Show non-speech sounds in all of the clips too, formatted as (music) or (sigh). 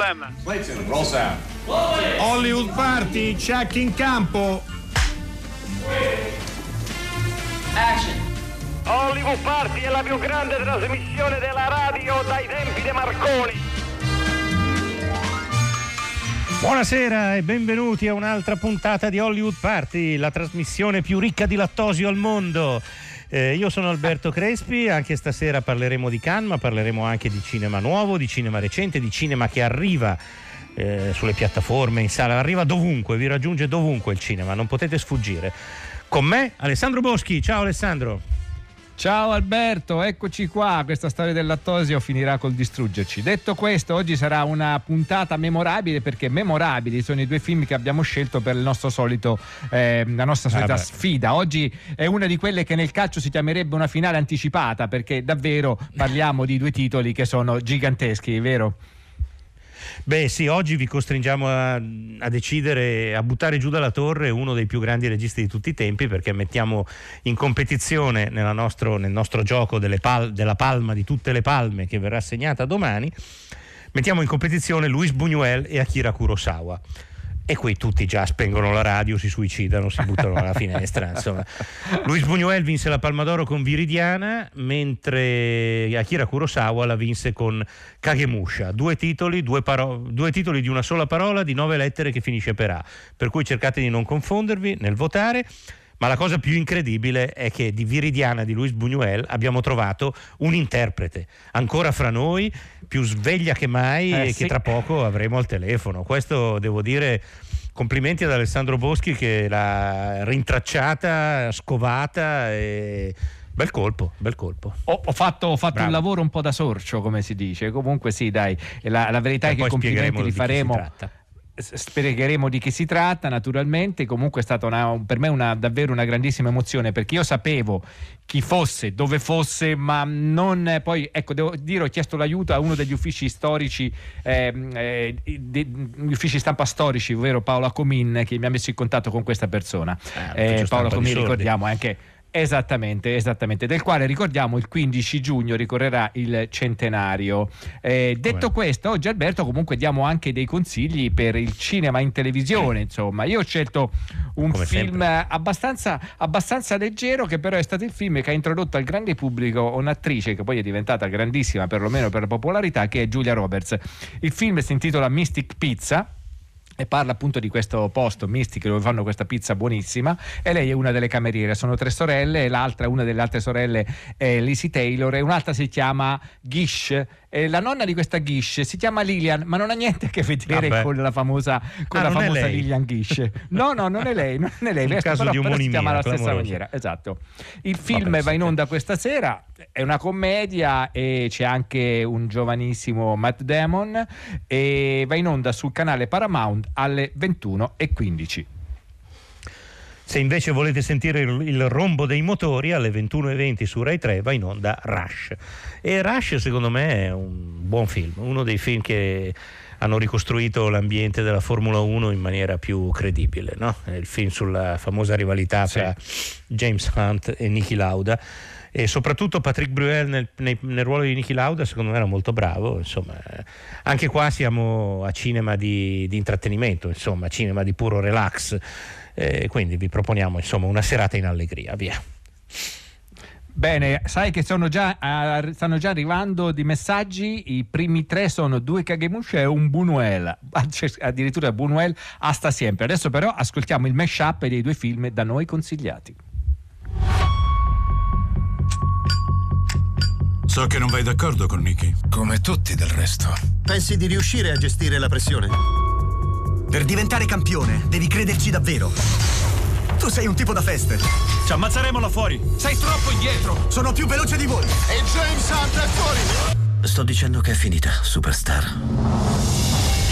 Problem. Hollywood Party, check in campo. Action. Hollywood Party è la più grande trasmissione della radio dai tempi di Marconi. Buonasera e benvenuti a un'altra puntata di Hollywood Party, la trasmissione più ricca di lattosio al mondo. Eh, io sono Alberto Crespi, anche stasera parleremo di Cannes, ma parleremo anche di cinema nuovo, di cinema recente, di cinema che arriva eh, sulle piattaforme, in sala, arriva dovunque, vi raggiunge dovunque il cinema, non potete sfuggire. Con me Alessandro Boschi, ciao Alessandro. Ciao Alberto, eccoci qua. Questa storia del lattosio finirà col distruggerci. Detto questo, oggi sarà una puntata memorabile perché memorabili sono i due film che abbiamo scelto per il nostro solito, eh, la nostra solita ah sfida. Oggi è una di quelle che nel calcio si chiamerebbe una finale anticipata perché davvero parliamo di due titoli che sono giganteschi, vero? Beh sì, oggi vi costringiamo a, a, decidere, a buttare giù dalla torre uno dei più grandi registi di tutti i tempi perché mettiamo in competizione nostro, nel nostro gioco pal, della palma di tutte le palme che verrà assegnata domani, mettiamo in competizione Luis Buñuel e Akira Kurosawa e qui tutti già spengono la radio, si suicidano, si buttano dalla finestra. (laughs) Insomma. Luis Buñuel vinse la Palma d'Oro con Viridiana, mentre Akira Kurosawa la vinse con Kagemusha. Due titoli, due, paro- due titoli di una sola parola, di nove lettere che finisce per A. Per cui cercate di non confondervi nel votare. Ma la cosa più incredibile è che di Viridiana di Luis Buñuel abbiamo trovato un interprete, ancora fra noi, più sveglia che mai eh, e sì. che tra poco avremo al telefono. Questo devo dire complimenti ad Alessandro Boschi che l'ha rintracciata, scovata e Bel colpo, bel colpo. Ho, ho fatto, ho fatto un lavoro un po' da sorcio, come si dice. Comunque sì, dai, la, la verità e è che complimenti li faremo spiegheremo di che si tratta naturalmente. Comunque è stata una, per me una, davvero una grandissima emozione perché io sapevo chi fosse, dove fosse ma non poi ecco devo dire ho chiesto l'aiuto a uno degli uffici storici eh, eh, gli uffici stampa storici ovvero Paolo Acomin che mi ha messo in contatto con questa persona. Eh, Paolo Acomin ricordiamo anche Esattamente, esattamente, del quale ricordiamo il 15 giugno ricorrerà il centenario. Eh, detto questo, oggi Alberto comunque diamo anche dei consigli per il cinema in televisione, insomma. Io ho scelto un Come film abbastanza, abbastanza, leggero che però è stato il film che ha introdotto al grande pubblico un'attrice che poi è diventata grandissima perlomeno per la popolarità che è Giulia Roberts. Il film si intitola Mystic Pizza e parla appunto di questo posto Mystic dove fanno questa pizza buonissima. E lei è una delle cameriere, sono tre sorelle e l'altra, una delle altre sorelle è Lizzie Taylor e un'altra si chiama Gish eh, la nonna di questa Gish si chiama Lilian, ma non ha niente a che vedere Vabbè. con la famosa, con ah, la famosa Lilian Gish. No, no, non è lei, non è lei. (laughs) In caso però, di però si chiama alla stessa maniera. Esatto. Il film Vabbè, va in onda questa sera, è una commedia e c'è anche un giovanissimo Matt Damon e va in onda sul canale Paramount alle 21.15. Se invece volete sentire il, rombo dei motori alle 21.20 su Rai 3 va in onda Rush. E Rush secondo me è un buon film, uno dei film che hanno ricostruito l'ambiente della Formula 1 in maniera più credibile. No? Il film sulla famosa rivalità sì. tra James Hunt e Niki Lauda e soprattutto Patrick Bruel nel, nel, nel, ruolo di Niki Lauda secondo me era molto bravo insomma anche qua siamo a cinema di, di intrattenimento insomma cinema di puro relax eh, quindi vi proponiamo insomma una serata in allegria, via. Bene, sai che già, uh, stanno già arrivando di messaggi, i primi tre sono due Kagemusha e un Buñuel, addirittura Buñuel hasta sempre. Adesso però ascoltiamo il mashup dei due film da noi consigliati. So che non vai d'accordo con Nicky. Come tutti del resto. Pensi di riuscire a gestire la pressione? Per diventare campione devi crederci davvero. Tu sei un tipo da feste. Ci ammazzeremo là fuori. Sei troppo indietro. Sono più veloce di voi. E James Hunt è fuori. Sto dicendo che è finita, superstar. Non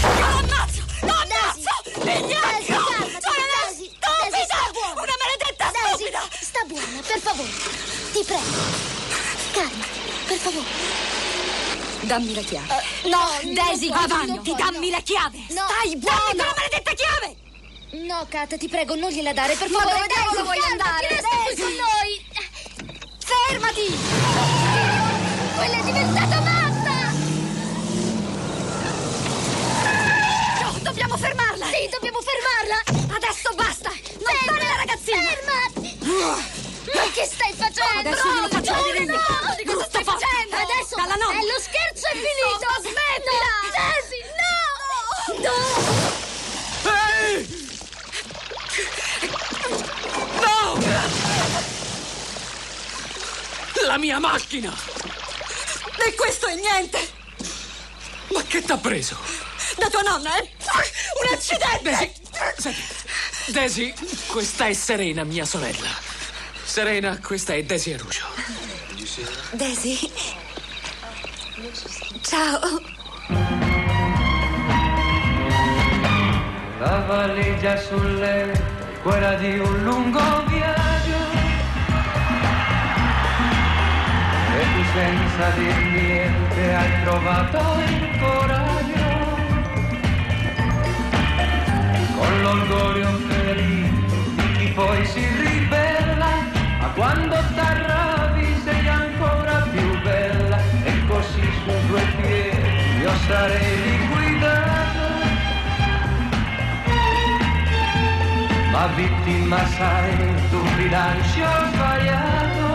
ammazzo! Non ammazzo! Vigliacco! Sono una stupida! Una maledetta stupida! Sta buona, per favore. Ti prego. Calma, per favore. Dammi la chiave. Uh, no, Daisy, avanti, dammi la chiave. No. Stai buono. Dammi la maledetta chiave. No, Kat, ti prego, non gliela dare, per favore. Ma dove cavolo vuoi andare? Resta qui con noi. Fermati! Quella è diventata matta! No, dobbiamo fermarla! Sì, dobbiamo fermarla! Adesso basta! Non Ferma. fare la ragazzina! Ferma! Ah. Ma che stai facendo? Adesso glielo faccio vedere! No, no, no. Dalla nonna. Eh, lo scherzo è finito! Smettila! Daisy, no! No! No! La mia macchina! E questo è niente! Ma che t'ha preso? Da tua nonna, eh? Un accidente! Daisy, senti, Daisy, questa è Serena, mia sorella. Serena, questa è Daisy Aruscio. Daisy. Ciao. La valigia sul letto, quella di un lungo viaggio. E tu senza dir niente hai trovato il coraggio. Con l'orgoglio ferito di chi poi si ribella, ma quando t'arrabbi sarei liquidato. ma vittima sai d'un bilancio sbagliato.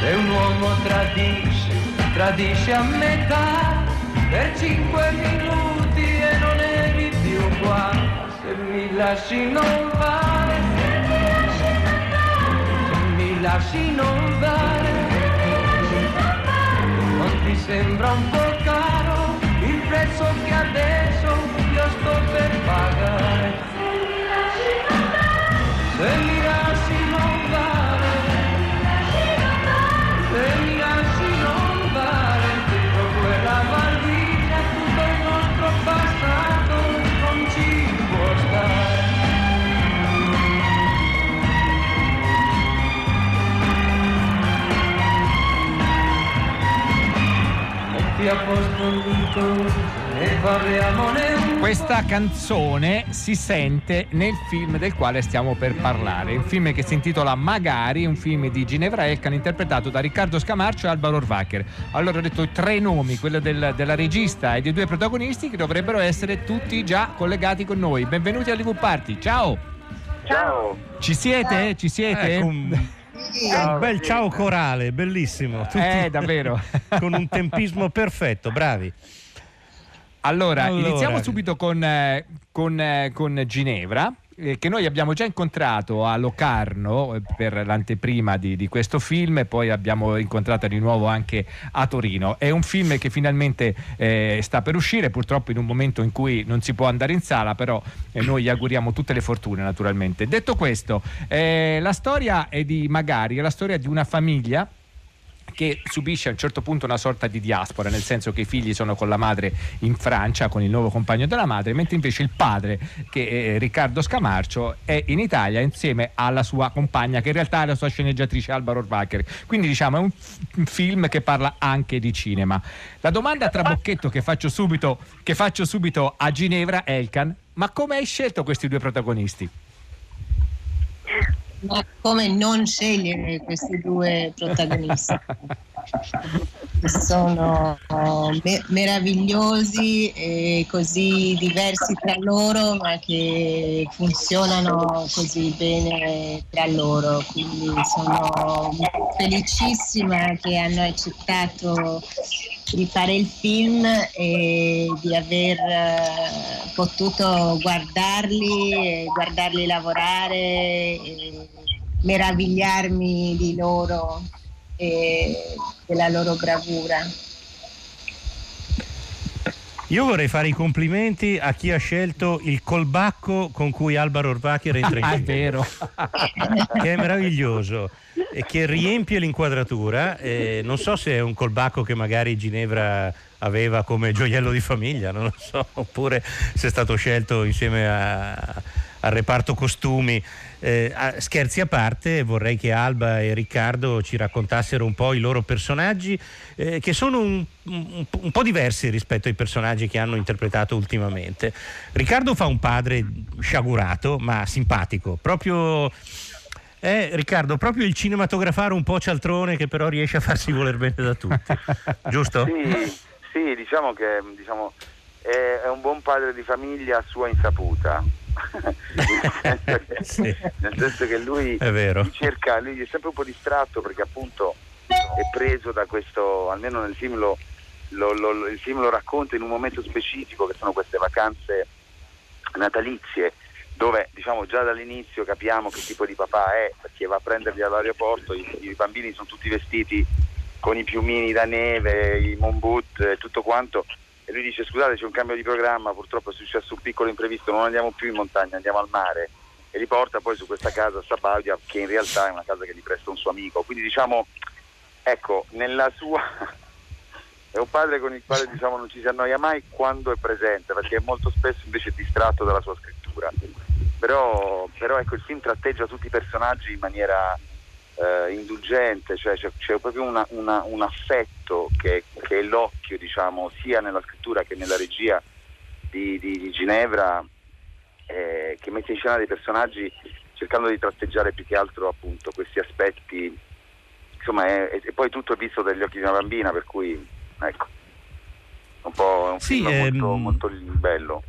Se un uomo tradisce, tradisce a metà per cinque minuti e non eri più qua. Se mi lasci non vale, se mi lasci non vale, ti sembra un po' caro il prezzo che adesso io sto per pagare. Se mi Questa canzone si sente nel film del quale stiamo per parlare, un film che si intitola Magari, un film di Ginevra Elkan interpretato da Riccardo Scamarcio e Alvaro Orvacher. Allora ho detto tre nomi, quello del- della regista e dei due protagonisti che dovrebbero essere tutti già collegati con noi. Benvenuti a Live Party, ciao! Ciao! Ci siete? Ci siete? Ecco, un, un bel ciao corale, bellissimo. Tutti Eh, davvero. (laughs) con un tempismo perfetto, bravi. Allora, Allora. iniziamo subito con, eh, con, eh, con Ginevra. eh, Che noi abbiamo già incontrato a Locarno per l'anteprima di, di questo film e poi abbiamo incontrata di nuovo anche a Torino. È un film che finalmente eh, sta per uscire, purtroppo in un momento in cui non si può andare in sala, però eh, noi gli auguriamo tutte le fortune naturalmente. Detto questo, eh, la storia è di Magari, è la storia di una famiglia che subisce a un certo punto una sorta di diaspora, nel senso che i figli sono con la madre in Francia, con il nuovo compagno della madre, mentre invece il padre, che è Riccardo Scamarcio, è in Italia insieme alla sua compagna, che in realtà è la sua sceneggiatrice Alba Rohrwacher. Quindi diciamo è un, un film che parla anche di cinema. La domanda a trabocchetto che faccio subito, che faccio subito a Ginevra Elkan, ma come hai scelto questi due protagonisti? Ma come non scegliere questi due protagonisti? Che (laughs) sono me- meravigliosi e così diversi tra loro, ma che funzionano così bene tra loro. Quindi sono felicissima che hanno accettato di fare il film e di aver eh, potuto guardarli, e guardarli lavorare, meravigliarmi di loro e della loro bravura. Io vorrei fare i complimenti a chi ha scelto il colbacco con cui Alba Rohrwacher entra in (laughs) Ah, è vero. (laughs) che è meraviglioso e che riempie l'inquadratura. Eh, non so se è un colbacco che magari Ginevra aveva come gioiello di famiglia, non lo so, oppure se è stato scelto insieme a- al reparto costumi. Eh, a- scherzi a parte, vorrei che Alba e Riccardo ci raccontassero un po' i loro personaggi, eh, che sono un, un- un po' diversi rispetto ai personaggi che hanno interpretato ultimamente. Riccardo fa un padre sciagurato, ma simpatico, proprio. Eh, Riccardo, proprio il cinematografare un po' cialtrone che però riesce a farsi voler bene da tutti, (laughs) giusto? Sì, sì, diciamo che diciamo, è, è un buon padre di famiglia a sua insaputa. Nel, senso che, sì. nel, senso che, lui cerca, lui è sempre un po' distratto perché appunto è preso da questo, almeno nel film lo, lo, lo, il film lo racconta in un momento specifico che sono queste vacanze natalizie dove diciamo già dall'inizio capiamo che tipo di papà è perché va a prenderli all'aeroporto, i, i bambini sono tutti vestiti con i piumini da neve, i moon boot e tutto quanto e lui dice scusate c'è un cambio di programma, purtroppo è successo un piccolo imprevisto, non andiamo più in montagna, andiamo al mare. E li porta poi su questa casa a Sabaudia che in realtà è una casa che gli presta un suo amico, quindi diciamo ecco nella sua (laughs) è un padre con il quale diciamo, non ci si annoia mai quando è presente perché molto spesso invece è distratto dalla sua scrittura. Però, però ecco, il film tratteggia tutti i personaggi in maniera eh, indulgente, cioè c'è, c'è proprio una, una, un affetto che, che, è l'occhio, diciamo, sia nella scrittura che nella regia di, di, di Ginevra, eh, che mette in scena dei personaggi cercando di tratteggiare più che altro appunto questi aspetti. Insomma, è, e poi tutto è visto dagli occhi di una bambina, per cui ecco, un po' è un sì, film ehm... molto, molto bello.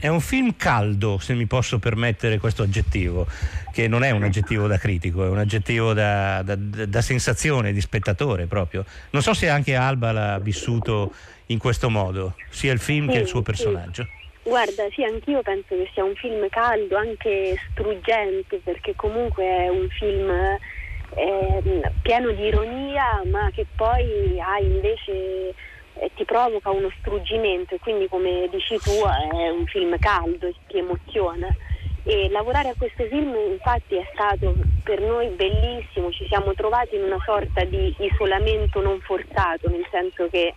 È un film caldo, se mi posso permettere questo aggettivo, che non è un aggettivo da critico, è un aggettivo da, da, da sensazione di spettatore proprio. Non so se anche Alba l'ha vissuto in questo modo, sia il film sì, che il suo personaggio. Sì. Guarda, sì, anch'io penso che sia un film caldo, anche struggente, perché comunque è un film eh, pieno di ironia, ma che poi ha invece ti provoca uno struggimento e quindi come dici tu è un film caldo e ti emoziona. E lavorare a questo film infatti è stato per noi bellissimo, ci siamo trovati in una sorta di isolamento non forzato, nel senso che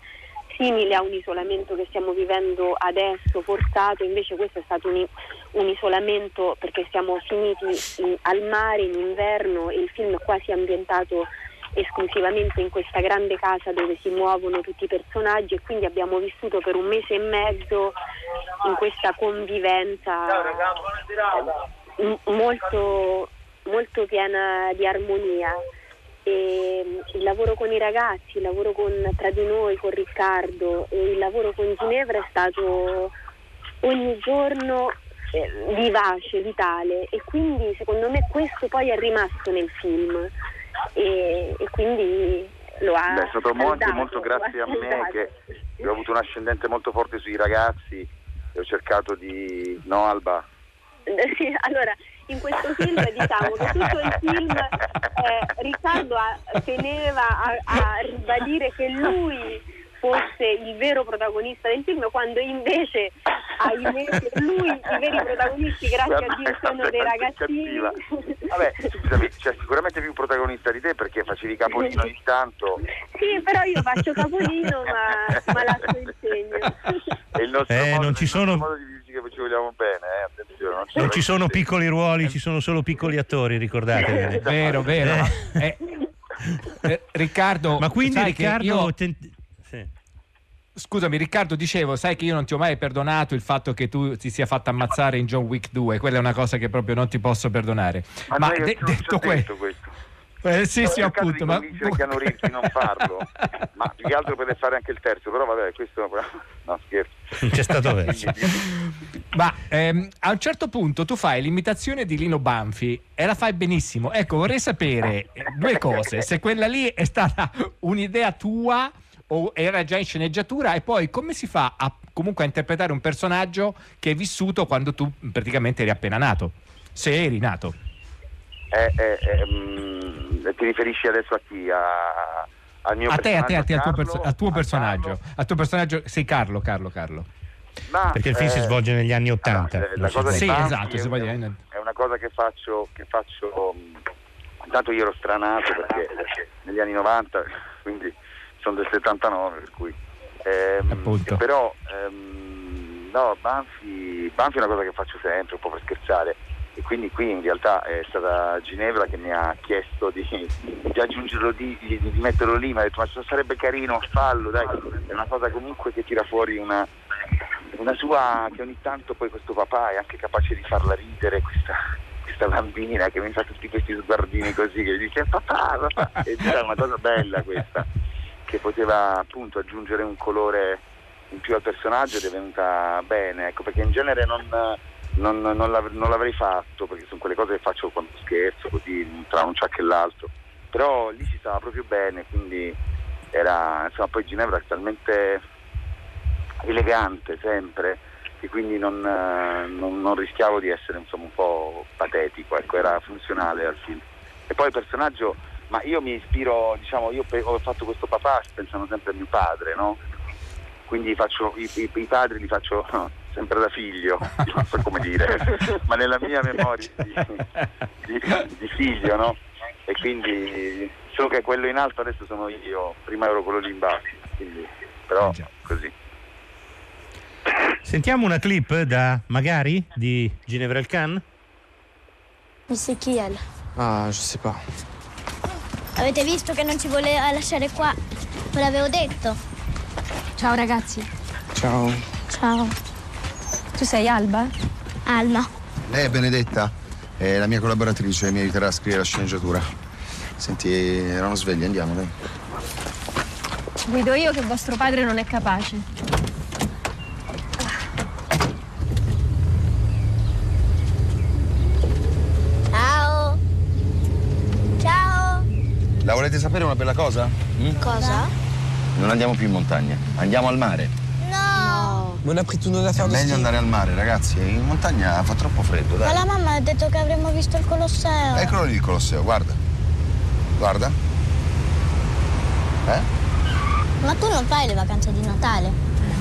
simile a un isolamento che stiamo vivendo adesso, forzato, invece questo è stato un, un isolamento perché siamo finiti in, al mare in inverno e il film quasi ambientato esclusivamente in questa grande casa dove si muovono tutti i personaggi e quindi abbiamo vissuto per un mese e mezzo in questa convivenza molto, molto piena di armonia. E il lavoro con i ragazzi, il lavoro con, tra di noi, con Riccardo e il lavoro con Ginevra è stato ogni giorno eh, vivace, vitale. E quindi secondo me questo poi è rimasto nel film e, e quindi lo ha... Beh, è stato anche molto grazie a me che, che, ho avuto un ascendente molto forte sui ragazzi e ho cercato di... No Alba? Sì, allora in questo film diciamo che tutto il film eh, Riccardo a, teneva a, a ribadire che lui fosse il vero protagonista del film, quando invece ahimè lui i veri protagonisti, grazie a Dio, sono dei ragazzini. Vabbè, scusami, c'è sicuramente più protagonista di te perché facevi capolino ogni tanto. Sì, però io faccio capolino, ma, ma lascio il segno. eh, non ci sono che ci vogliamo bene, eh? attenzione. Non, non ci sono piccoli ruoli, ci sono solo piccoli attori, ricordatevi. vero, vero. Eh. Eh, Riccardo, ma quindi Riccardo, io... tent- Scusami Riccardo, dicevo, sai che io non ti ho mai perdonato il fatto che tu ti sia fatto ammazzare in John Wick 2, quella è una cosa che proprio non ti posso perdonare. Ma, ma de- detto questo, questo. Eh, sì, sì, appunto. Ma Keanu Reeves di non farlo, (laughs) ma più che altro per fare anche il terzo, però vabbè, questo no, scherzo. C'è stato (laughs) verso. ma ehm, a un certo punto tu fai l'imitazione di Lino Banfi e la fai benissimo. Ecco, vorrei sapere due cose: se quella lì è stata un'idea tua o era già in sceneggiatura e poi come si fa a, comunque a interpretare un personaggio che è vissuto quando tu praticamente eri appena nato, se eri nato? Eh, eh, eh, ti riferisci adesso a chi? A, al mio a te, a te, a te, al tuo, perso- al tuo personaggio, al tuo personaggio, sei Carlo, Carlo, Carlo. Ma, Perché il film si eh, svolge negli anni Ottanta. Allora, la cosa sì, esatto, è, è, è, una cosa che faccio, che faccio intanto io ero stranato perché negli anni 90, quindi sono del 79 per cui ehm, però ehm, no Banfi, Banfi, è una cosa che faccio sempre un po' per scherzare e quindi qui in realtà è stata Ginevra che mi ha chiesto di, di aggiungerlo di, di, di, metterlo lì mi ha detto ma sarebbe carino fallo dai è una cosa comunque che tira fuori una, una sua che ogni tanto poi questo papà è anche capace di farla ridere questa, questa bambina che mi fa tutti questi sguardini così che dice papà papà era una cosa bella questa che poteva appunto aggiungere un colore in più al personaggio ed è venuta bene, ecco, perché in genere non, non, non, non, l'avrei fatto perché sono quelle cose che faccio quando scherzo, così tra un ciacco e l'altro. Però lì si stava proprio bene, quindi era, insomma, poi Ginevra è talmente elegante sempre che quindi non rischiavo di essere insomma, un po' patetico, ecco, era funzionale al film. E poi il personaggio, ma io mi ispiro, diciamo, io ho fatto questo papà pensando sempre a mio padre, no? Quindi faccio, i, i, i padri li faccio no, (laughs) sempre da figlio, (laughs) non so come dire, (laughs) ma nella mia memoria di, di, di figlio, no? E quindi solo che quello in alto adesso sono io, prima ero quello lì in basso, quindi, però così. Sentiamo una clip da Magari di Ginevra El Khan? Ah, je sais pas. Avete visto che non ci voleva lasciare qua? Ve l'avevo detto. Ciao ragazzi. Ciao. Ciao. Tu sei Alba? Alma. Lei è Benedetta, è la mia collaboratrice, mi aiuterà a scrivere la sceneggiatura. Senti, erano svegli, andiamo, dai. Guido io che vostro padre non è capace. La volete sapere una bella cosa? Mm? Cosa? Non andiamo più in montagna, andiamo al mare. No! Non ha preso nulla È meglio andare al mare, ragazzi. In montagna fa troppo freddo, dai. Ma la mamma ha detto che avremmo visto il Colosseo. Eccolo lì il Colosseo, guarda. Guarda. Eh? Ma tu non fai le vacanze di Natale?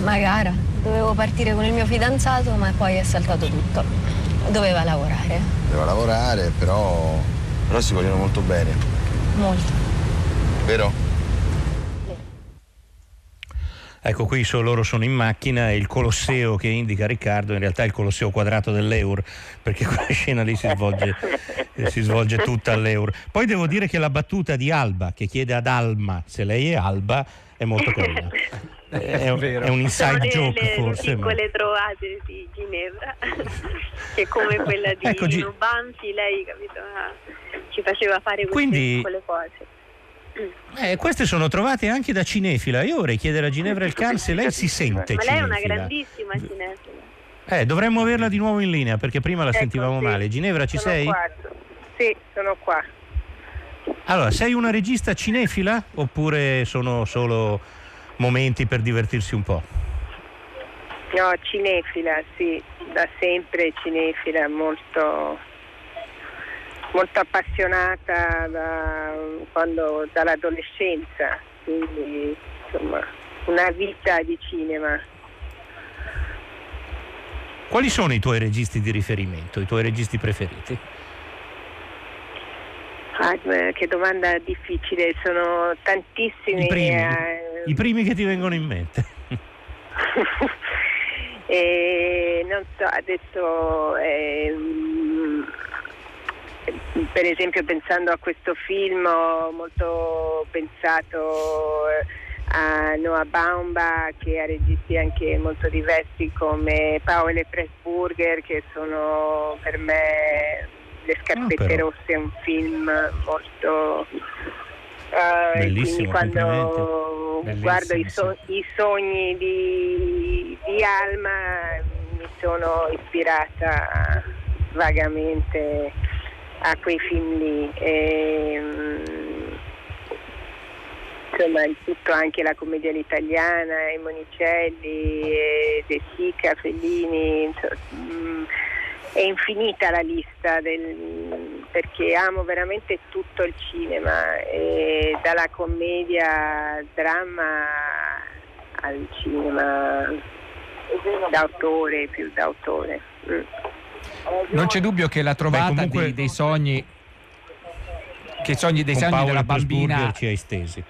Magari. Dovevo partire con il mio fidanzato, ma poi è saltato tutto. Doveva lavorare. Doveva lavorare, però. però si vogliono molto bene. Molto. Vero? Ecco qui so, loro sono in macchina e il Colosseo che indica Riccardo in realtà è il Colosseo quadrato dell'Eur perché quella (laughs) scena lì si svolge, si svolge tutta all'Eur. Poi devo dire che la battuta di Alba che chiede ad Alma se lei è Alba è molto carina. (laughs) È, è, è, un inside Sono joke le, forse. Le piccole ma... trovate di Ginevra, (laughs) che come quella di ecco, G- Banfi, lei capito, ci faceva fare queste Quindi, piccole cose. Eh, queste sono trovate anche da cinefila. Io vorrei chiedere a Ginevra El Khan se lei si sente Ma lei è una grandissima cinefila. Eh, dovremmo averla di nuovo in linea perché prima la Ecco, sentivamo sì. male. Ginevra, ci Sono sei? qua. Sì, sono qua. Allora, sei una regista cinefila oppure sono solo momenti per divertirsi un po'? No, cinefila, sì, da sempre cinefila, molto, molto appassionata da quando, dall'adolescenza, quindi insomma una vita di cinema. Quali sono i tuoi registi di riferimento, i tuoi registi preferiti? Ah, eh, che domanda difficile, sono tantissimi. I primi, eh, i primi che ti vengono in mente. (laughs) e non so, adesso ehm, per esempio pensando a questo film ho molto pensato eh, a Noah Baumbach che ha registi anche molto diversi come Paolo e Pressburger che sono per me Le scarpette però. rosse un film molto quindi Bellissimo, quando complimenti. guardo i, so- i sogni di, di Alma mi sono ispirata vagamente a quei film lì. E, mm, insomma, il tutto anche la commedia all'italiana, i Monicelli, De Sica, Fellini, insomma, mm, è infinita la lista del- perché amo veramente tutto il cinema, e dalla commedia al dramma al cinema d'autore, più d'autore. Mm. Non c'è dubbio che la trovata Beh, comunque- dei, dei sogni che sogni dei sogni della bambina ci hai stesi.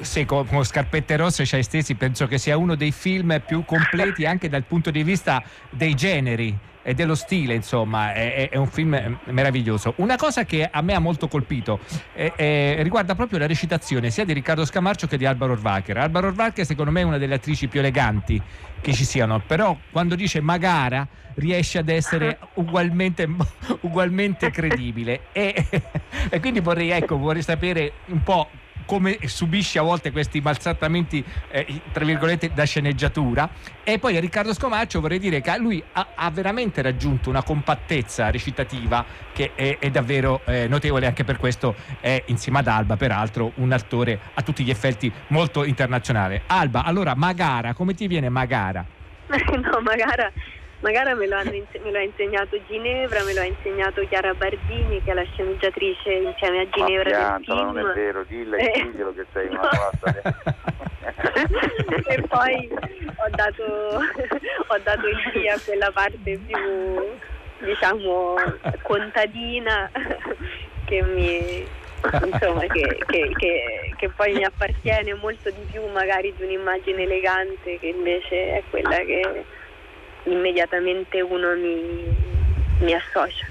sì, con, con Scarpette Rosse ci hai stesi, penso che sia uno dei film più completi anche dal punto di vista dei generi e dello stile, insomma, è, è- un film meraviglioso. Una cosa che a me ha molto colpito è- è- riguarda proprio la recitazione sia di Riccardo Scamarcio che di Alba Rohrwacher. Alba Rohrwacher secondo me è una delle attrici più eleganti che ci siano, però quando dice Magara riesce ad essere (laughs) ugualmente, ugualmente (laughs) credibile e, e quindi vorrei, ecco, vorrei sapere un po' come subisce a volte questi maltrattamenti eh, tra virgolette da sceneggiatura e poi a Riccardo Scomaccio vorrei dire che lui ha, ha veramente raggiunto una compattezza recitativa che è, è davvero eh, notevole anche per questo è insieme ad Alba peraltro un attore a tutti gli effetti molto internazionale Alba allora Magara come ti viene Magara? (laughs) no Magara Magari me lo, me lo, ha insegnato Ginevra, me lo ha insegnato Chiara Bardini che è la sceneggiatrice insieme a Ginevra del film. non è vero, dilla e eh. diglielo che sei una (laughs) no. e poi ho dato, ho dato il via a quella parte più diciamo contadina che mi insomma che, che, che, che, poi mi appartiene molto di più magari di un'immagine elegante che invece è quella che immediatamente uno mi, mi associa.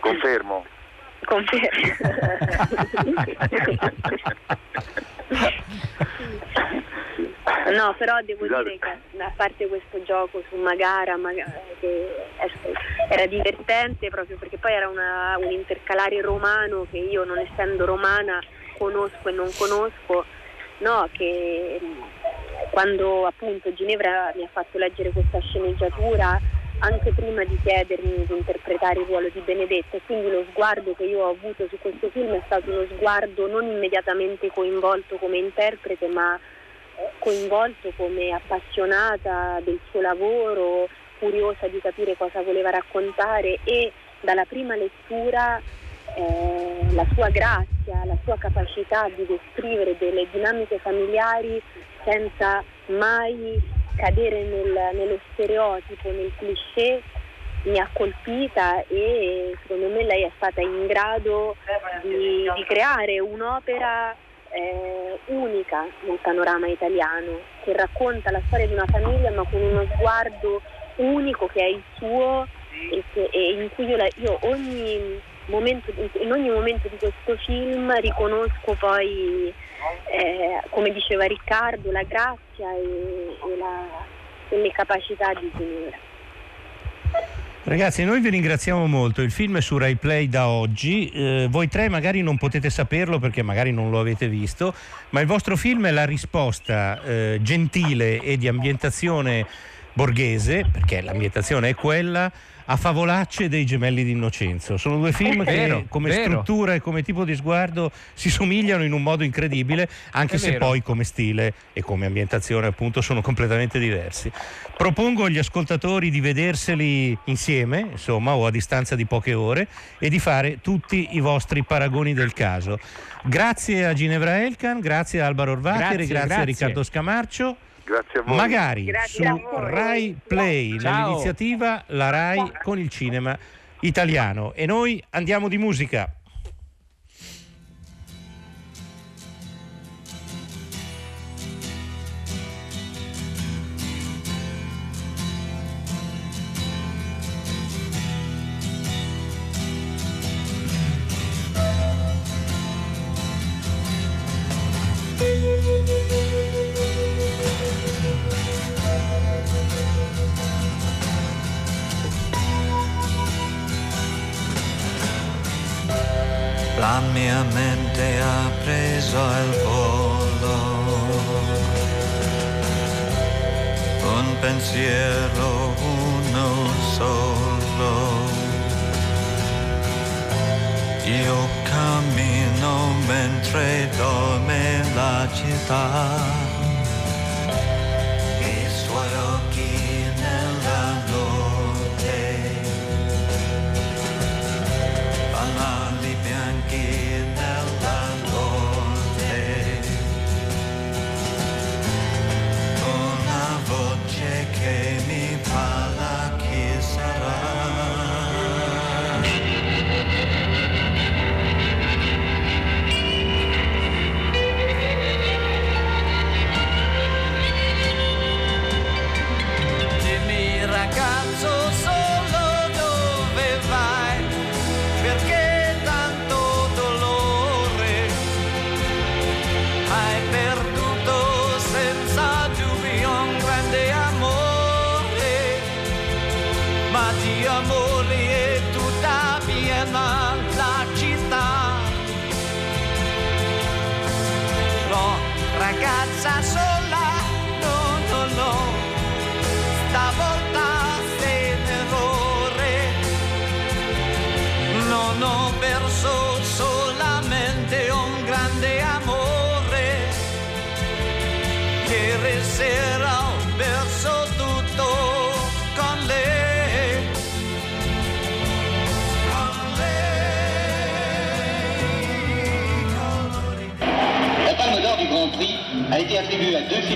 Confermo. Confermo. No, però devo dire che a parte questo gioco su Magara, Magara che era divertente proprio perché poi era una, un intercalare romano che io non essendo romana conosco e non conosco, no, che quando appunto Ginevra mi ha fatto leggere questa sceneggiatura anche prima di chiedermi di interpretare il ruolo di Benedetta e quindi lo sguardo che io ho avuto su questo film è stato uno sguardo non immediatamente coinvolto come interprete ma eh, coinvolto come appassionata del suo lavoro, curiosa di capire cosa voleva raccontare e dalla prima lettura eh, la sua grazia, la sua capacità di descrivere delle dinamiche familiari senza mai cadere nel, nello stereotipo, nel cliché, mi ha colpita e secondo me lei è stata in grado di, di creare un'opera eh, unica nel panorama italiano, che racconta la storia di una famiglia ma con uno sguardo unico che è il suo e, che, e in cui io, la, io ogni momento, in ogni momento di questo film riconosco poi eh, come diceva Riccardo, la grazia e, e, la, e le capacità di Ginevra. Ragazzi, noi vi ringraziamo molto. Il film è su Rai Play da oggi. Eh, voi tre magari non potete saperlo perché magari non lo avete visto, ma il vostro film è la risposta eh, gentile e di ambientazione borghese, perché l'ambientazione è quella, a Favolacce dei Gemelli d'Innocenzo. Sono due film che vero, come vero. struttura e come tipo di sguardo si somigliano in un modo incredibile, anche è se vero. poi come stile e come ambientazione appunto sono completamente diversi. Propongo agli ascoltatori di vederseli insieme, insomma, o a distanza di poche ore e di fare tutti i vostri paragoni del caso. Grazie a Ginevra Elkan, grazie a Alvaro Orvacher grazie, grazie, grazie a Riccardo Scamarcio. Grazie a voi. Magari Grazie su Rai Play, Ciao. nell'iniziativa La Rai con il cinema italiano. E noi andiamo di musica. Il volo. Un pensiero, uno solo. Io cammino mentre dorme la città.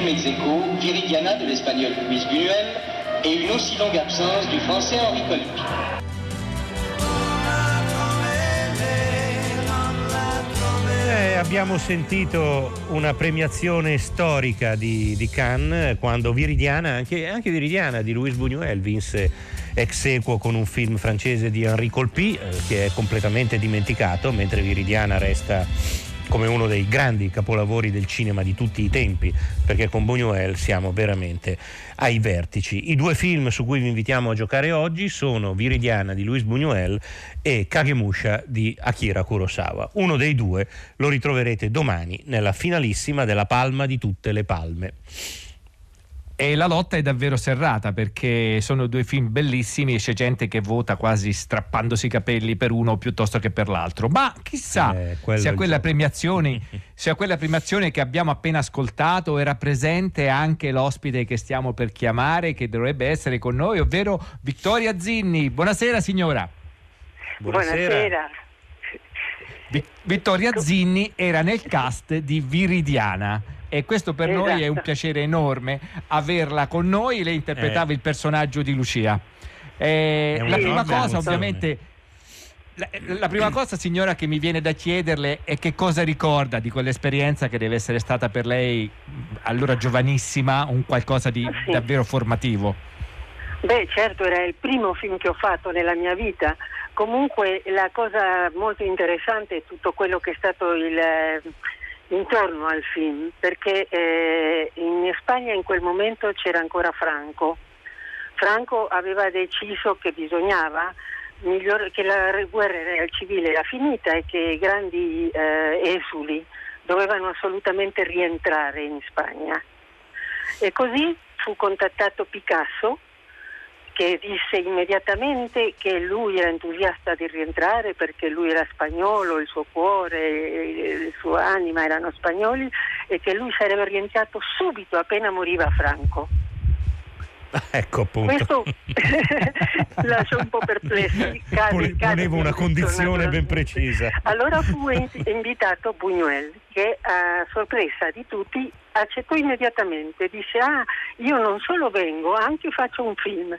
Attribuée à deux films ex aequo, Viridiana de l'espagnol Luis Buñuel et une aussi longue absence du français Henri Colucci. Eh, abbiamo sentito una premiazione storica di, di Cannes quando Viridiana, anche, anche, Viridiana di Louis Buñuel vinse ex equo con un film francese di Henri Colpy eh, che è completamente dimenticato mentre Viridiana resta come uno dei grandi capolavori del cinema di tutti i tempi, perché con Buñuel siamo veramente ai vertici. I due film su cui vi invitiamo a giocare oggi sono Viridiana di Luis Buñuel e Kagemusha di Akira Kurosawa. Uno dei due lo ritroverete domani nella finalissima della Palma di tutte le palme. E la lotta è davvero serrata perché sono due film bellissimi e c'è gente che vota quasi strappandosi i capelli per uno piuttosto che per l'altro. Ma chissà eh, se, a quella premiazione, (laughs) se a quella premiazione che abbiamo appena ascoltato era presente anche l'ospite che stiamo per chiamare, che dovrebbe essere con noi, ovvero Vittoria Zinni. Buonasera signora. Buonasera. Buonasera. Vittoria Zinni era nel cast di Viridiana e questo per esatto. noi è un esatto. piacere enorme averla con noi. Lei interpretava eh. il personaggio di Lucia. Eh, la prima cosa, ovviamente. La, la, prima cosa, signora, che mi viene da chiederle è che cosa ricorda di quell'esperienza che deve essere stata per lei, allora giovanissima, un qualcosa di sì. davvero formativo. Beh, certo, era il primo film che ho fatto nella mia vita. Comunque la cosa molto interessante è tutto quello che è stato il intorno al film, perché eh, in Spagna in quel momento c'era ancora Franco. Franco aveva deciso che bisognava miglior- che la guerra civile era finita e che i grandi eh, esuli dovevano assolutamente rientrare in Spagna. E così fu contattato Picasso che disse immediatamente che lui era entusiasta di rientrare perché lui era spagnolo, il suo cuore, la sua anima erano spagnoli e che lui sarebbe rientrato subito appena moriva Franco. (laughs) Ecco appunto. Questo (laughs) lascia un po' perplessi. Voleva una condizione ben precisa. Allora fu invitato Buñuel che a sorpresa di tutti accettò immediatamente, disse ah io non solo vengo, anche faccio un film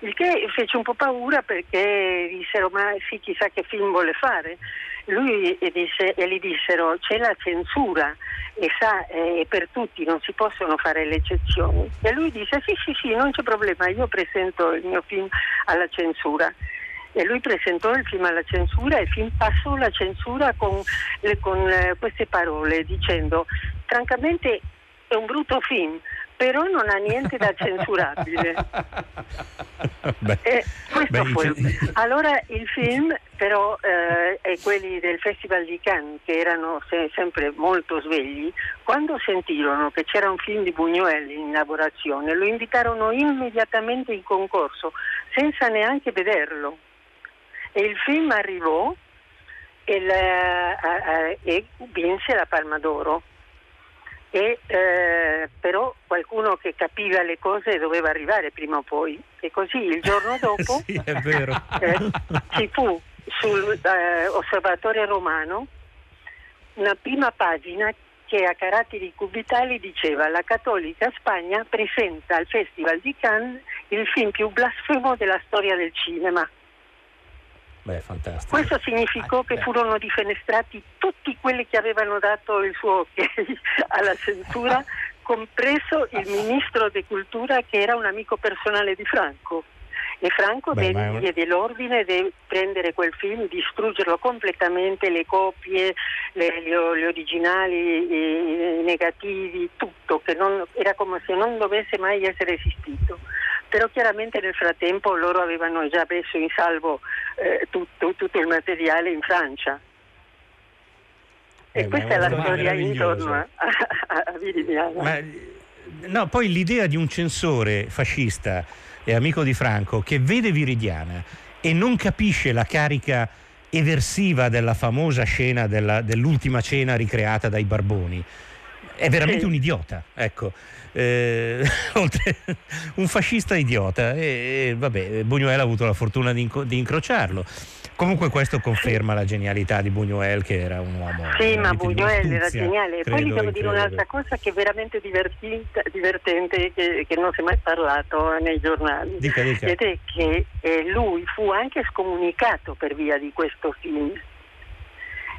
il che fece un po' paura perché dissero ma sì chissà che film vuole fare. Lui disse, e gli dissero c'è la censura e sa è per tutti non si possono fare le eccezioni. E lui disse sì sì sì non c'è problema io presento il mio film alla censura. E lui presentò il film alla censura e il film passò la censura con, con eh, queste parole dicendo francamente è un brutto film però non ha niente da censurabile. (laughs) Beh, eh, beh, allora il film però eh, e quelli del Festival di Cannes che erano se- sempre molto svegli, quando sentirono che c'era un film di Buñuel in lavorazione, lo invitarono immediatamente in concorso senza neanche vederlo. E il film arrivò e, la, e vinse la Palma d'Oro e, eh, però qualcuno che capiva le cose doveva arrivare prima o poi. E così il giorno (laughs) dopo sì, eh, ci fu sull'osservatorio eh, romano una prima pagina che a caratteri cubitali diceva la Cattolica Spagna presenta al Festival di Cannes il film più blasfemo della storia del cinema Beh, fantastico. Questo significò che furono difenestrati tutti quelli che avevano dato il suo (laughs) ok alla censura, compreso il ministro di cultura che era un amico personale di Franco. E Franco Beh, un... diede l'ordine di prendere quel film, distruggerlo completamente, le copie, le, le, le originali, i, i, negativi, tutto, che non, era come se non dovesse mai essere esistito però chiaramente nel frattempo loro avevano già messo in salvo eh, tutto, tutto, il materiale in Francia. E eh, questa è la storia intorno a, a, a Viridiana. Ma, no, poi l'idea di un censore fascista e amico di Franco che vede Viridiana e non capisce la carica eversiva della famosa scena della, dell'ultima cena ricreata dai Barboni è veramente sì. un idiota, ecco. Eh, (laughs) un fascista idiota e, e vabbè, Buñuel ha avuto la fortuna di, inco- di incrociarlo. Comunque questo conferma la genialità di Buñuel che era un uomo. Sì, ma Buñuel era geniale. Poi gli devo dire un'altra cosa che è veramente divertente, che, che, non si è mai parlato nei giornali. Dica, dica. Ed è che eh, lui fu anche scomunicato per via di questo film.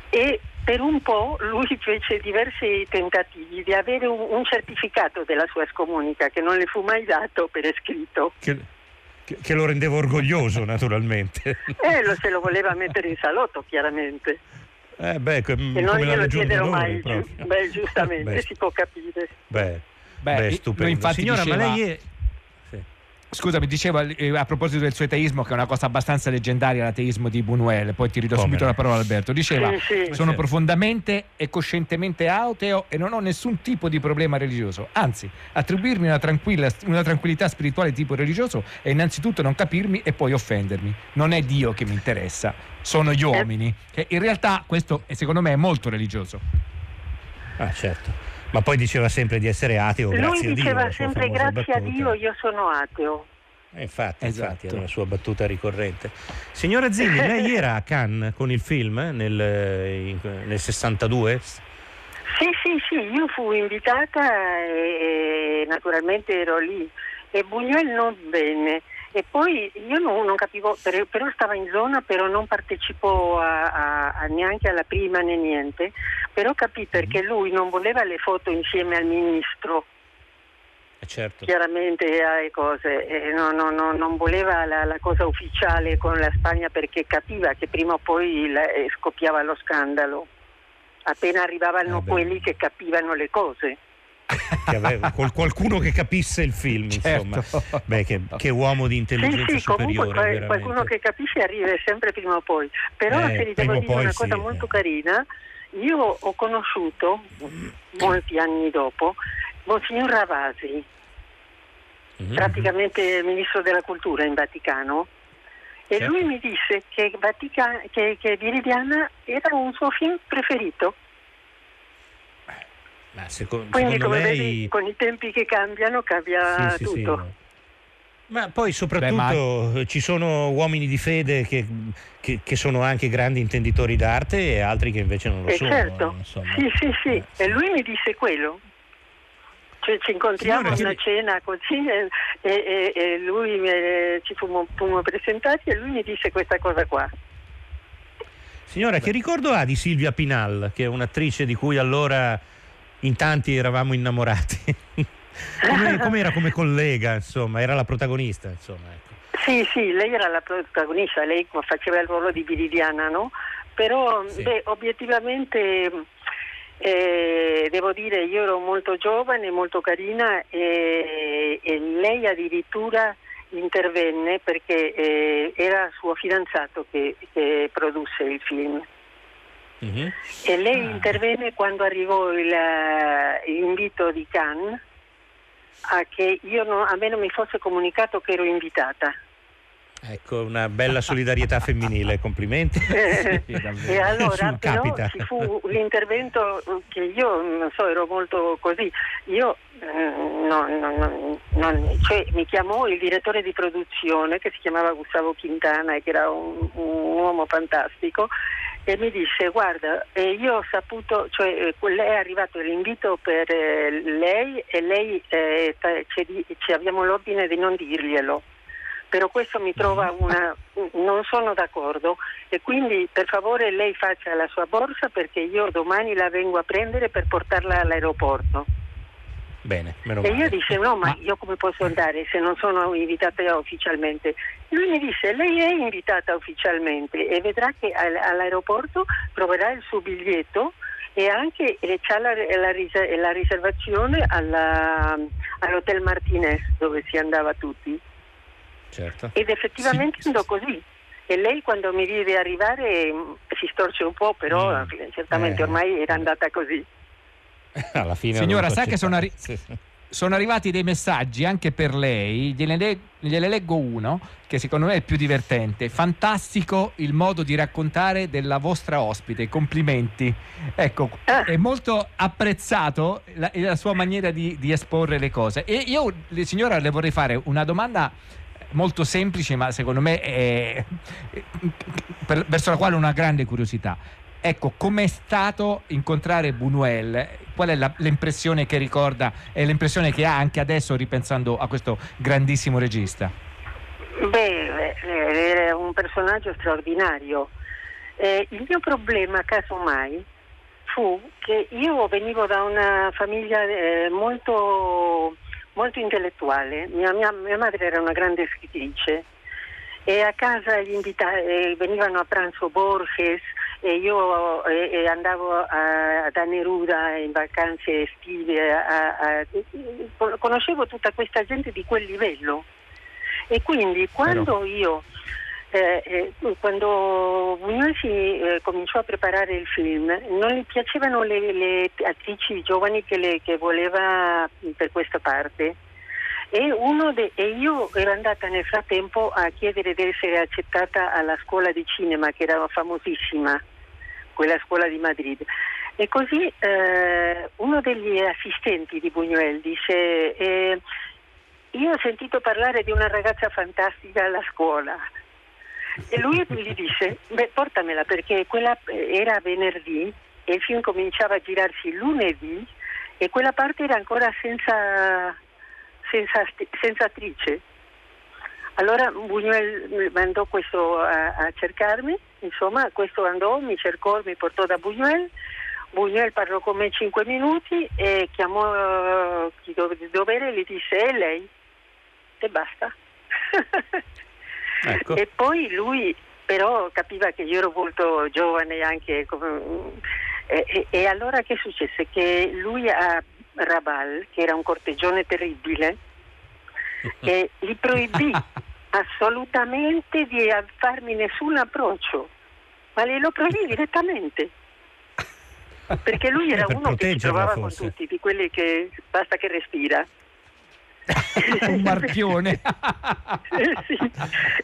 E per un po' lui fece diversi tentativi di avere un, un certificato della sua scomunica che non le fu mai dato per iscritto. Che che lo rendeva orgoglioso naturalmente. (laughs) Eh, lo, se lo voleva mettere in salotto chiaramente. Eh beh, com- e non glielo chiedero mai, giu- beh, giustamente, beh, si può capire. Beh, beh, beh stupendo. Signora, diceva... ma lei è Scusami, diceva eh, a proposito del suo ateismo, che è una cosa abbastanza leggendaria, l'ateismo di Buñuel, poi ti ridò Come? subito la parola Alberto. Diceva: sì, sì. Sono profondamente e coscientemente ateo e non ho nessun tipo di problema religioso. Anzi, attribuirmi una, una tranquillità spirituale di tipo religioso è innanzitutto non capirmi e poi offendermi. Non è Dio che mi interessa, sono gli uomini. Che in realtà questo, secondo me, è molto religioso. Ah, certo. Ma poi diceva sempre di essere ateo, Lui grazie a Dio. Diceva sempre grazie a Dio io sono ateo. Eh, infatti, esatto. infatti, era la sua battuta ricorrente. Signora Zilli, lei (laughs) era a Cannes con il film nel, nel 62? Sì, sì, sì, io fui invitata e, e naturalmente ero lì e Buñuel non venne. E poi io non, non capivo, però stava in zona, però non partecipò a, a, a neanche alla prima né niente, però capì perché lui non voleva le foto insieme al ministro. Eh, certo. Chiaramente eh, cose, eh, no, no, no, non voleva la, la, cosa ufficiale con la Spagna perché capiva che prima o poi la, eh, scoppiava lo scandalo. Appena arrivavano eh quelli che capivano le cose che aveva, qualcuno che capisse il film, certo. insomma. Beh, che, che, uomo di intelligenza sì, sì, superiore. Comunque, qualcuno che capisce arriva sempre prima o poi. Però eh, se vi devo dire una cosa molto carina, io ho conosciuto molti anni dopo Monsignor Ravasi, mm-hmm. praticamente ministro della cultura in Vaticano. E certo. lui mi disse che, Vatica- che, che Viridiana era un suo film preferito. Ma secondo, Quindi secondo come lei... vedi con i tempi che cambiano cambia sì, tutto. Sì, sì. Ma poi soprattutto Beh, ma... ci sono uomini di fede che, che, che, sono anche grandi intenditori d'arte e altri che invece non lo eh sono. Certo. Insomma. Sì, sì, sì. Eh, e lui mi disse quello. Cioè, ci incontriamo a una cena così e, e, e lui mi, ci fummo, fummo presentati e lui mi disse questa cosa qua. Signora, Beh. che ricordo ha di Silvia Pinal, che è un'attrice di cui allora in tanti eravamo innamorati. (laughs) come, era come collega, insomma, era la protagonista, insomma. Ecco. Sì, sì, lei era la protagonista, lei faceva il ruolo di Viridiana, no? Però, sì. beh, obiettivamente, eh, devo dire, io ero molto giovane, molto carina e, e lei addirittura intervenne perché eh, era suo fidanzato che, che produsse il film. Uh-huh. E lei ah. intervenne quando arrivò il, uh, l'invito di Cannes a che non, a me non mi fosse comunicato che ero invitata. Ecco, una bella solidarietà femminile, complimenti. (laughs) e allora però capita. ci fu l'intervento che io non so, ero molto così. Io eh, no, no, no, cioè, mi chiamò il direttore di produzione che si chiamava Gustavo Quintana e che era un, un uomo fantastico e mi disse guarda eh, io ho saputo, cioè eh, è arrivato l'invito per eh, lei e lei eh, ci, ci abbiamo l'ordine di non dirglielo però questo mi trova mm. una non sono d'accordo e quindi per favore lei faccia la sua borsa perché io domani la vengo a prendere per portarla all'aeroporto. Bene, meno male. E io disse no, ma io come posso andare se non sono invitata ufficialmente? Lui mi disse lei è invitata ufficialmente e vedrà che all'aeroporto troverà il suo biglietto e anche e c'ha la, la, la riservazione alla, all'Hotel Martinez dove si andava tutti. Certo. Ed effettivamente sì, andò così. E lei quando mi vide arrivare si storce un po', però mm. certamente eh, ormai era andata così. (laughs) Alla fine Signora, sa che sono, arri- sì, sì. sono, arrivati dei messaggi anche per lei, gliene, le- gliene leggo uno che secondo me è più divertente. Fantastico il modo di raccontare della vostra ospite, complimenti. Ecco, ah. è molto apprezzato la, la sua maniera di, di, esporre le cose. E io, signora, le vorrei fare una domanda molto semplice, ma secondo me è, per, verso la quale ho una grande curiosità. Ecco, com'è stato incontrare Buñuel? Qual è la, l'impressione che ricorda e l'impressione che ha anche adesso ripensando a questo grandissimo regista? Beh, era un personaggio straordinario. Eh, il mio problema, casomai, fu che io venivo da una famiglia eh, molto, molto intellettuale. Mia, mia, mia madre era una grande scrittrice e a casa invita- eh, venivano a pranzo Borges, e io eh, andavo a, da Neruda in vacanze estive, a, a, conoscevo tutta questa gente di quel livello. E quindi quando io eh, eh, quando Buñuel si eh, cominciò a preparare il film non gli piacevano le, le attrici giovani che, le, che voleva per questa parte e, de, e, io ero andata nel frattempo a chiedere di essere accettata alla scuola di cinema che era famosissima, quella scuola di Madrid. E così eh, uno degli assistenti di Buñuel dice, eh, io ho sentito parlare di una ragazza fantastica alla scuola. E lui gli disse, beh portamela perché quella era venerdì e il film cominciava a girarsi lunedì e quella parte era ancora senza senza, senza attrice. Allora Buñuel mandò questo a, a, cercarmi, insomma questo andò, mi cercò, mi portò da Buñuel, Buñuel parlò con me cinque minuti e chiamò uh, chi doveva dovere e gli disse è lei e basta. (laughs) ecco. E poi lui però capiva che io ero molto giovane anche come, e, e, e allora che successe? Che lui ha Raval, che era un corteggione terribile, (laughs) e gli proibì (laughs) assolutamente di farmi nessun approccio, ma glielo proibì direttamente. Perché lui (laughs) era uno che si trovava forse. con tutti, di quelli che basta che respira. (laughs) un marchione. sì.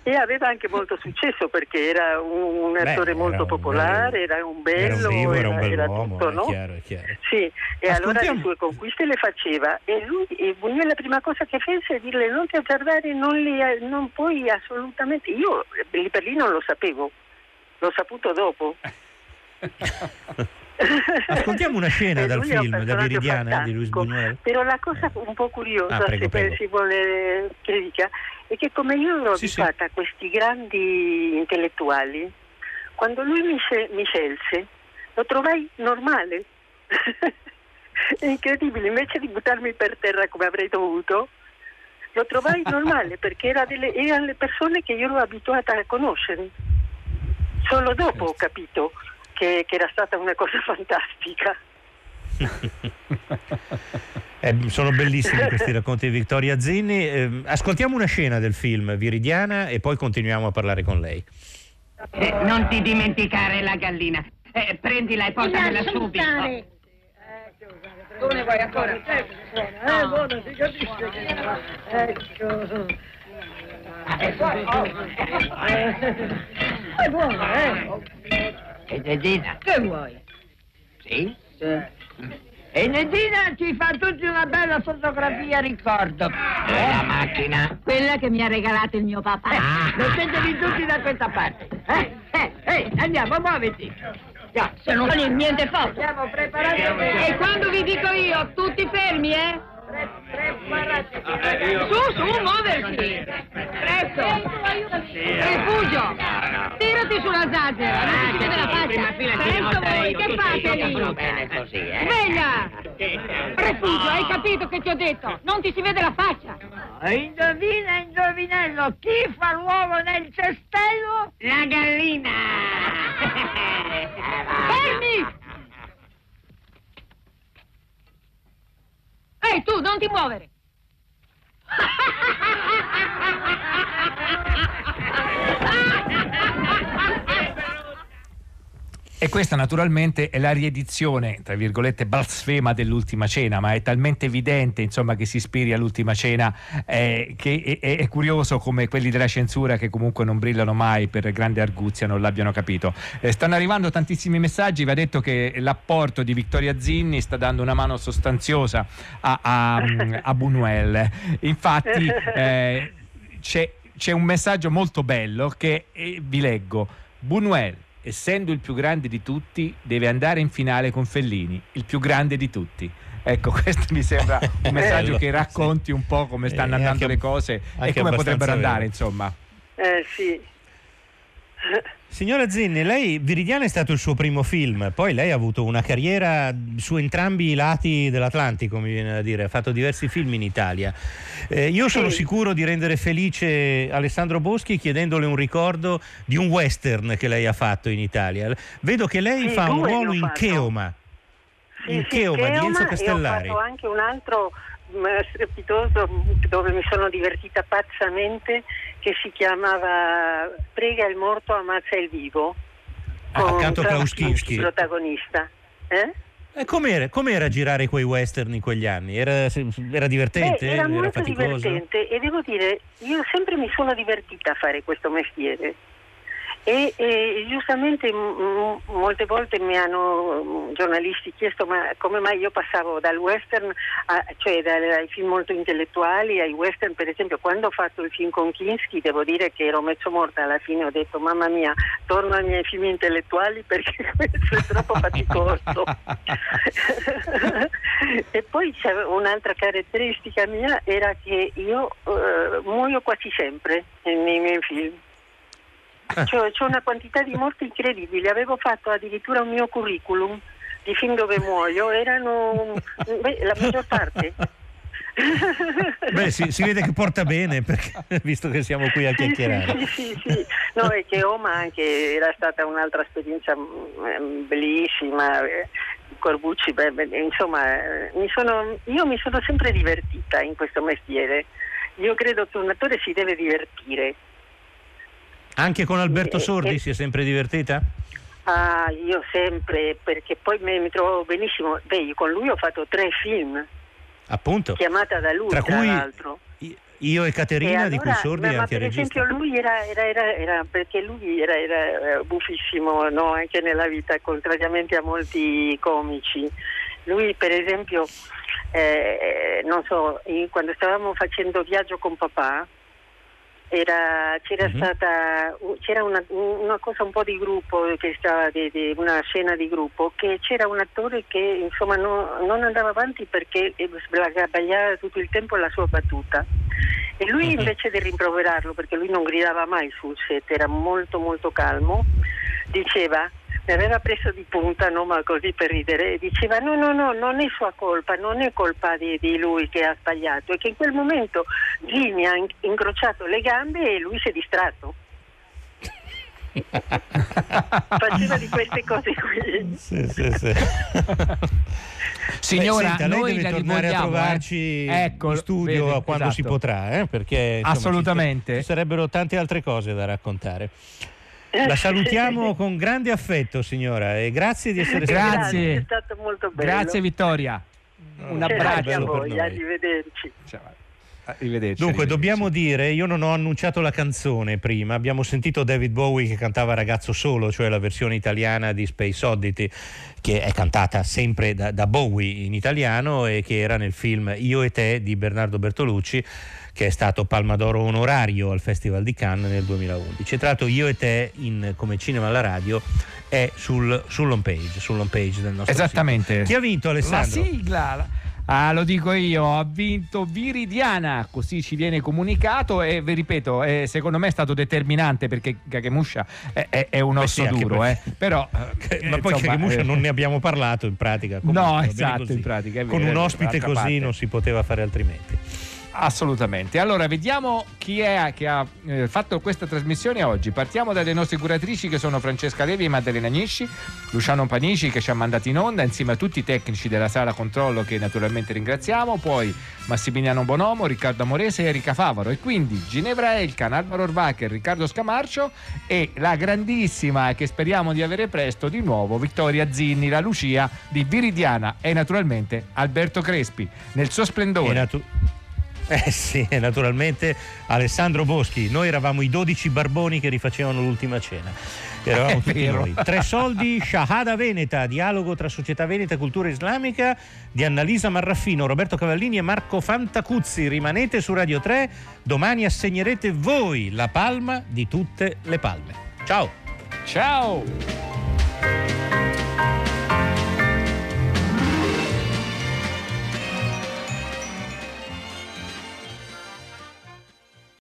E aveva anche molto successo perché era un, attore Beh, molto popolare, era un bello, era, un vivo, era, un era tutto, no? È chiaro, è chiaro. Sì, e allora le sue conquiste le faceva e lui, e Bugnè la prima cosa che fece è dirle non ti azzardare, non, li, non puoi assolutamente... Io lì per lì non lo sapevo, l'ho saputo dopo. (laughs) (laughs) Ascoltiamo una scena dal film da Viridiana di Luis Buñuel. Però la cosa un po' curiosa, ah, prego, se prego. si vuole critica, è che come io ero sì, abituata sì. a questi grandi intellettuali, quando lui mi, mi scelse, lo trovai normale. (laughs) è incredibile, invece di buttarmi per terra come avrei dovuto, lo trovai (laughs) normale perché era delle, erano le persone che io ero abituata a conoscere. Solo dopo ho capito che, che era stata una cosa (laughs) fantastica. (laughs) eh, sono bellissimi questi racconti di Vittoria Zinni. Eh, ascoltiamo una scena del film Viridiana e poi continuiamo a parlare con lei. Eh, non ti dimenticare la gallina. Eh, prendila e portamela subito. Tu ne vuoi ancora? Eh, buona, buona, si capisce che... Ecco. È buona, eh? E Nedina? Che vuoi? Sì? Sì. E Nedina ci fa tutti una bella fotografia ricordo. E la macchina? Quella che mi ha regalato il mio papà. Eh, ah. Lo sentili tutti da questa parte. Eh, eh, eh, andiamo, muoviti. Già, se non fa niente forte. Siamo preparati. E quando vi dico io, tutti fermi, eh? Su, su, muoversi! Presto! Rifugio! Tirati sulla zazzera, non ti si vede la faccia! Presto voi, che fate lì? bene così, eh? Sveglia! Rifugio, hai capito che ti ho detto? Non ti si vede la faccia! Indovina, indovinello, chi fa l'uovo nel cestello? La gallina! Fermi! Ehi, tu, non ti muovere! E questa naturalmente è la riedizione, tra virgolette, blasfema dell'ultima cena, ma è talmente evidente insomma, che si ispiri all'ultima cena eh, che è, è, curioso come quelli della censura che comunque non brillano mai per grande arguzia non l'abbiano capito. Eh, stanno arrivando tantissimi messaggi, vi ha detto che l'apporto di Vittoria Zinni sta dando una mano sostanziosa a, a, a Buñuel. Infatti (laughs) eh, c'è, c'è, un messaggio molto bello che eh, vi leggo. Buñuel essendo il più grande di tutti, deve andare in finale con Fellini, il più grande di tutti. Ecco, (laughs) questo mi sembra un messaggio che racconti un po' come stanno andando anche, le cose e come potrebbero andare, vero. insomma. Eh sì. Signora Zinni, lei Viridiana è stato il suo primo film, poi lei ha avuto una carriera su entrambi i lati dell'Atlantico, mi viene da dire, ha fatto diversi film in Italia. Eh, io sono sì. sicuro di rendere felice Alessandro Boschi chiedendole un ricordo di un western che lei ha fatto in Italia. Vedo che lei sì, fa un ruolo in Cheoma, sì, in Cheoma di Enzo Castellari. Ho fatto anche un altro strepitoso dove mi sono divertita pazzamente che si chiamava Prega il morto, ammazza il vivo ah, accanto a Klauskinski protagonista eh? E com'era, com'era, girare quei western in quegli anni? Era, era divertente? Beh, era molto era divertente e devo dire, io sempre mi sono divertita a fare questo mestiere. E, e, giustamente m- m- molte volte mi hanno giornalisti chiesto ma come mai io passavo dal western, a, cioè dai film molto intellettuali ai western, per esempio quando ho fatto il film con Kinski devo dire che ero mezzo morta alla fine, ho detto mamma mia torno ai miei film intellettuali perché (laughs) questo è troppo faticoso. (laughs) e poi un'altra caratteristica mia era che io eh, muoio quasi sempre nei miei film. Cioè, c'è una quantità di morti incredibili. Avevo fatto addirittura un mio curriculum di film dove muoio, erano beh, la maggior parte. Beh, si, si, vede che porta bene, perché, visto che siamo qui a chiacchierare. Sì, sì, sì, No, e che Oma anche era stata un'altra esperienza mm, bellissima. Corbucci, beh, insomma, mi sono, io mi sono sempre divertita in questo mestiere. Io credo che un attore si deve divertire anche con Alberto Sordi si è sempre divertita? Ah, io sempre, perché poi mi, mi trovo benissimo. Beh, con lui ho fatto tre film. Appunto. Chiamata da lui, tra, tra cui l'altro. Io e Caterina, e allora, di cui Sordi è anche per regista. esempio lui era, era, era, era perché lui era, era buffissimo no? anche nella vita, contrariamente a molti comici. Lui per esempio, eh, non so, quando stavamo facendo viaggio con papà, era, c'era mm-hmm. stata c'era una, una, cosa un po' di gruppo che stava di, di una scena di gruppo che c'era un attore che insomma no, non andava avanti perché sbagliava tutto il tempo la sua battuta e lui mm-hmm. invece di rimproverarlo perché lui non gridava mai sul set era molto molto calmo diceva mi aveva preso di punta, no, ma così per ridere, e diceva no, no, no, non è sua colpa, non è colpa di, di lui che ha sbagliato, è che in quel momento Jimmy ha incrociato le gambe e lui si è distratto. (laughs) Faceva di queste cose qui. Sì, sì, sì. Signora, Beh, senta, noi lei deve tornare a trovarci eh? ecco, in studio vede, quando esatto. si potrà, eh? perché insomma, assolutamente ci, ci sarebbero tante altre cose da raccontare. La (laughs) salutiamo con grande affetto, signora, e grazie di essere stata Grazie. È stato molto bello. Grazie Vittoria. Un Grazie abbraccio a voi, arrivederci. Arrivederci. Dunque, arrivederci. dobbiamo dire, io non ho annunciato la canzone prima, abbiamo sentito David Bowie che cantava Ragazzo Solo, cioè la versione italiana di Space Oddity, che è cantata sempre da, da Bowie in italiano e che era nel film Io e te di Bernardo Bertolucci che è stato Palma d'Oro onorario al Festival di Cannes nel 2011. Tra l'altro io e te in, come cinema alla radio è sul, sull'home page, sull'home page del nostro Esattamente. Sito. Chi ha vinto Alessandro? La sigla. Ah, lo dico io, ha vinto Viridiana, così ci viene comunicato e vi ripeto, è, secondo me è stato determinante perché Kagemusha è, è, è un osso sì, duro, eh. però... (laughs) Eh, ma poi Kagemusha non ne abbiamo parlato in pratica. no, esatto, in pratica. Con un ospite così parte. non si poteva fare altrimenti. Assolutamente. Allora, vediamo chi è che ha eh, fatto questa trasmissione oggi. Partiamo dalle nostre curatrici che sono Francesca Levi e Maddalena Nisci, Luciano Panici che ci ha mandato in onda insieme a tutti i tecnici della sala controllo che naturalmente ringraziamo, poi Massimiliano Bonomo, Riccardo Amorese e Erika Favaro e quindi Ginevra Elkan, Alvaro Orvacher, Riccardo Scamarcio e la grandissima che speriamo di avere presto di nuovo Vittoria Zinni, la Lucia di Viridiana e naturalmente Alberto Crespi nel suo splendore. Eh sì, (laughs) naturalmente Alessandro Boschi. Noi eravamo i 12 barboni che rifacevano l'ultima cena. Eravamo tutti noi. Tre soldi, (laughs) Shahada Veneta, dialogo tra società veneta e cultura islamica di Annalisa Marraffino, Roberto Cavallini e Marco Fantacuzzi. Rimanete su Radio 3, domani assegnerete voi la palma di tutte le palme. Ciao! Ciao!